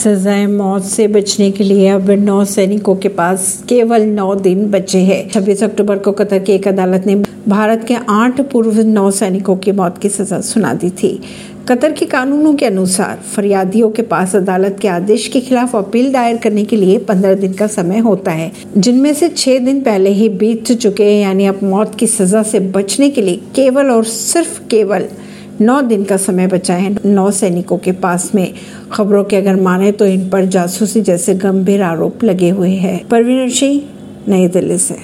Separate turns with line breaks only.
सजाए मौत से बचने के लिए अब नौ सैनिकों के पास केवल नौ दिन बचे हैं। 26 अक्टूबर को कतर की एक अदालत ने भारत के आठ पूर्व नौ सैनिकों की मौत की सजा सुना दी थी। कतर के कानूनों के अनुसार फरियादियों के पास अदालत के आदेश के खिलाफ अपील दायर करने के लिए पंद्रह दिन का समय होता है, जिनमें से छह दिन पहले ही बीत चुके हैं, यानी अब मौत की सजा से बचने के लिए केवल और सिर्फ़ केवल नौ दिन का समय बचा है। नौ सैनिकों के पास में खबरों के अगर माने तो इन पर जासूसी जैसे गंभीर आरोप लगे हुए हैं। परवीन सिंह, नई दिल्ली से।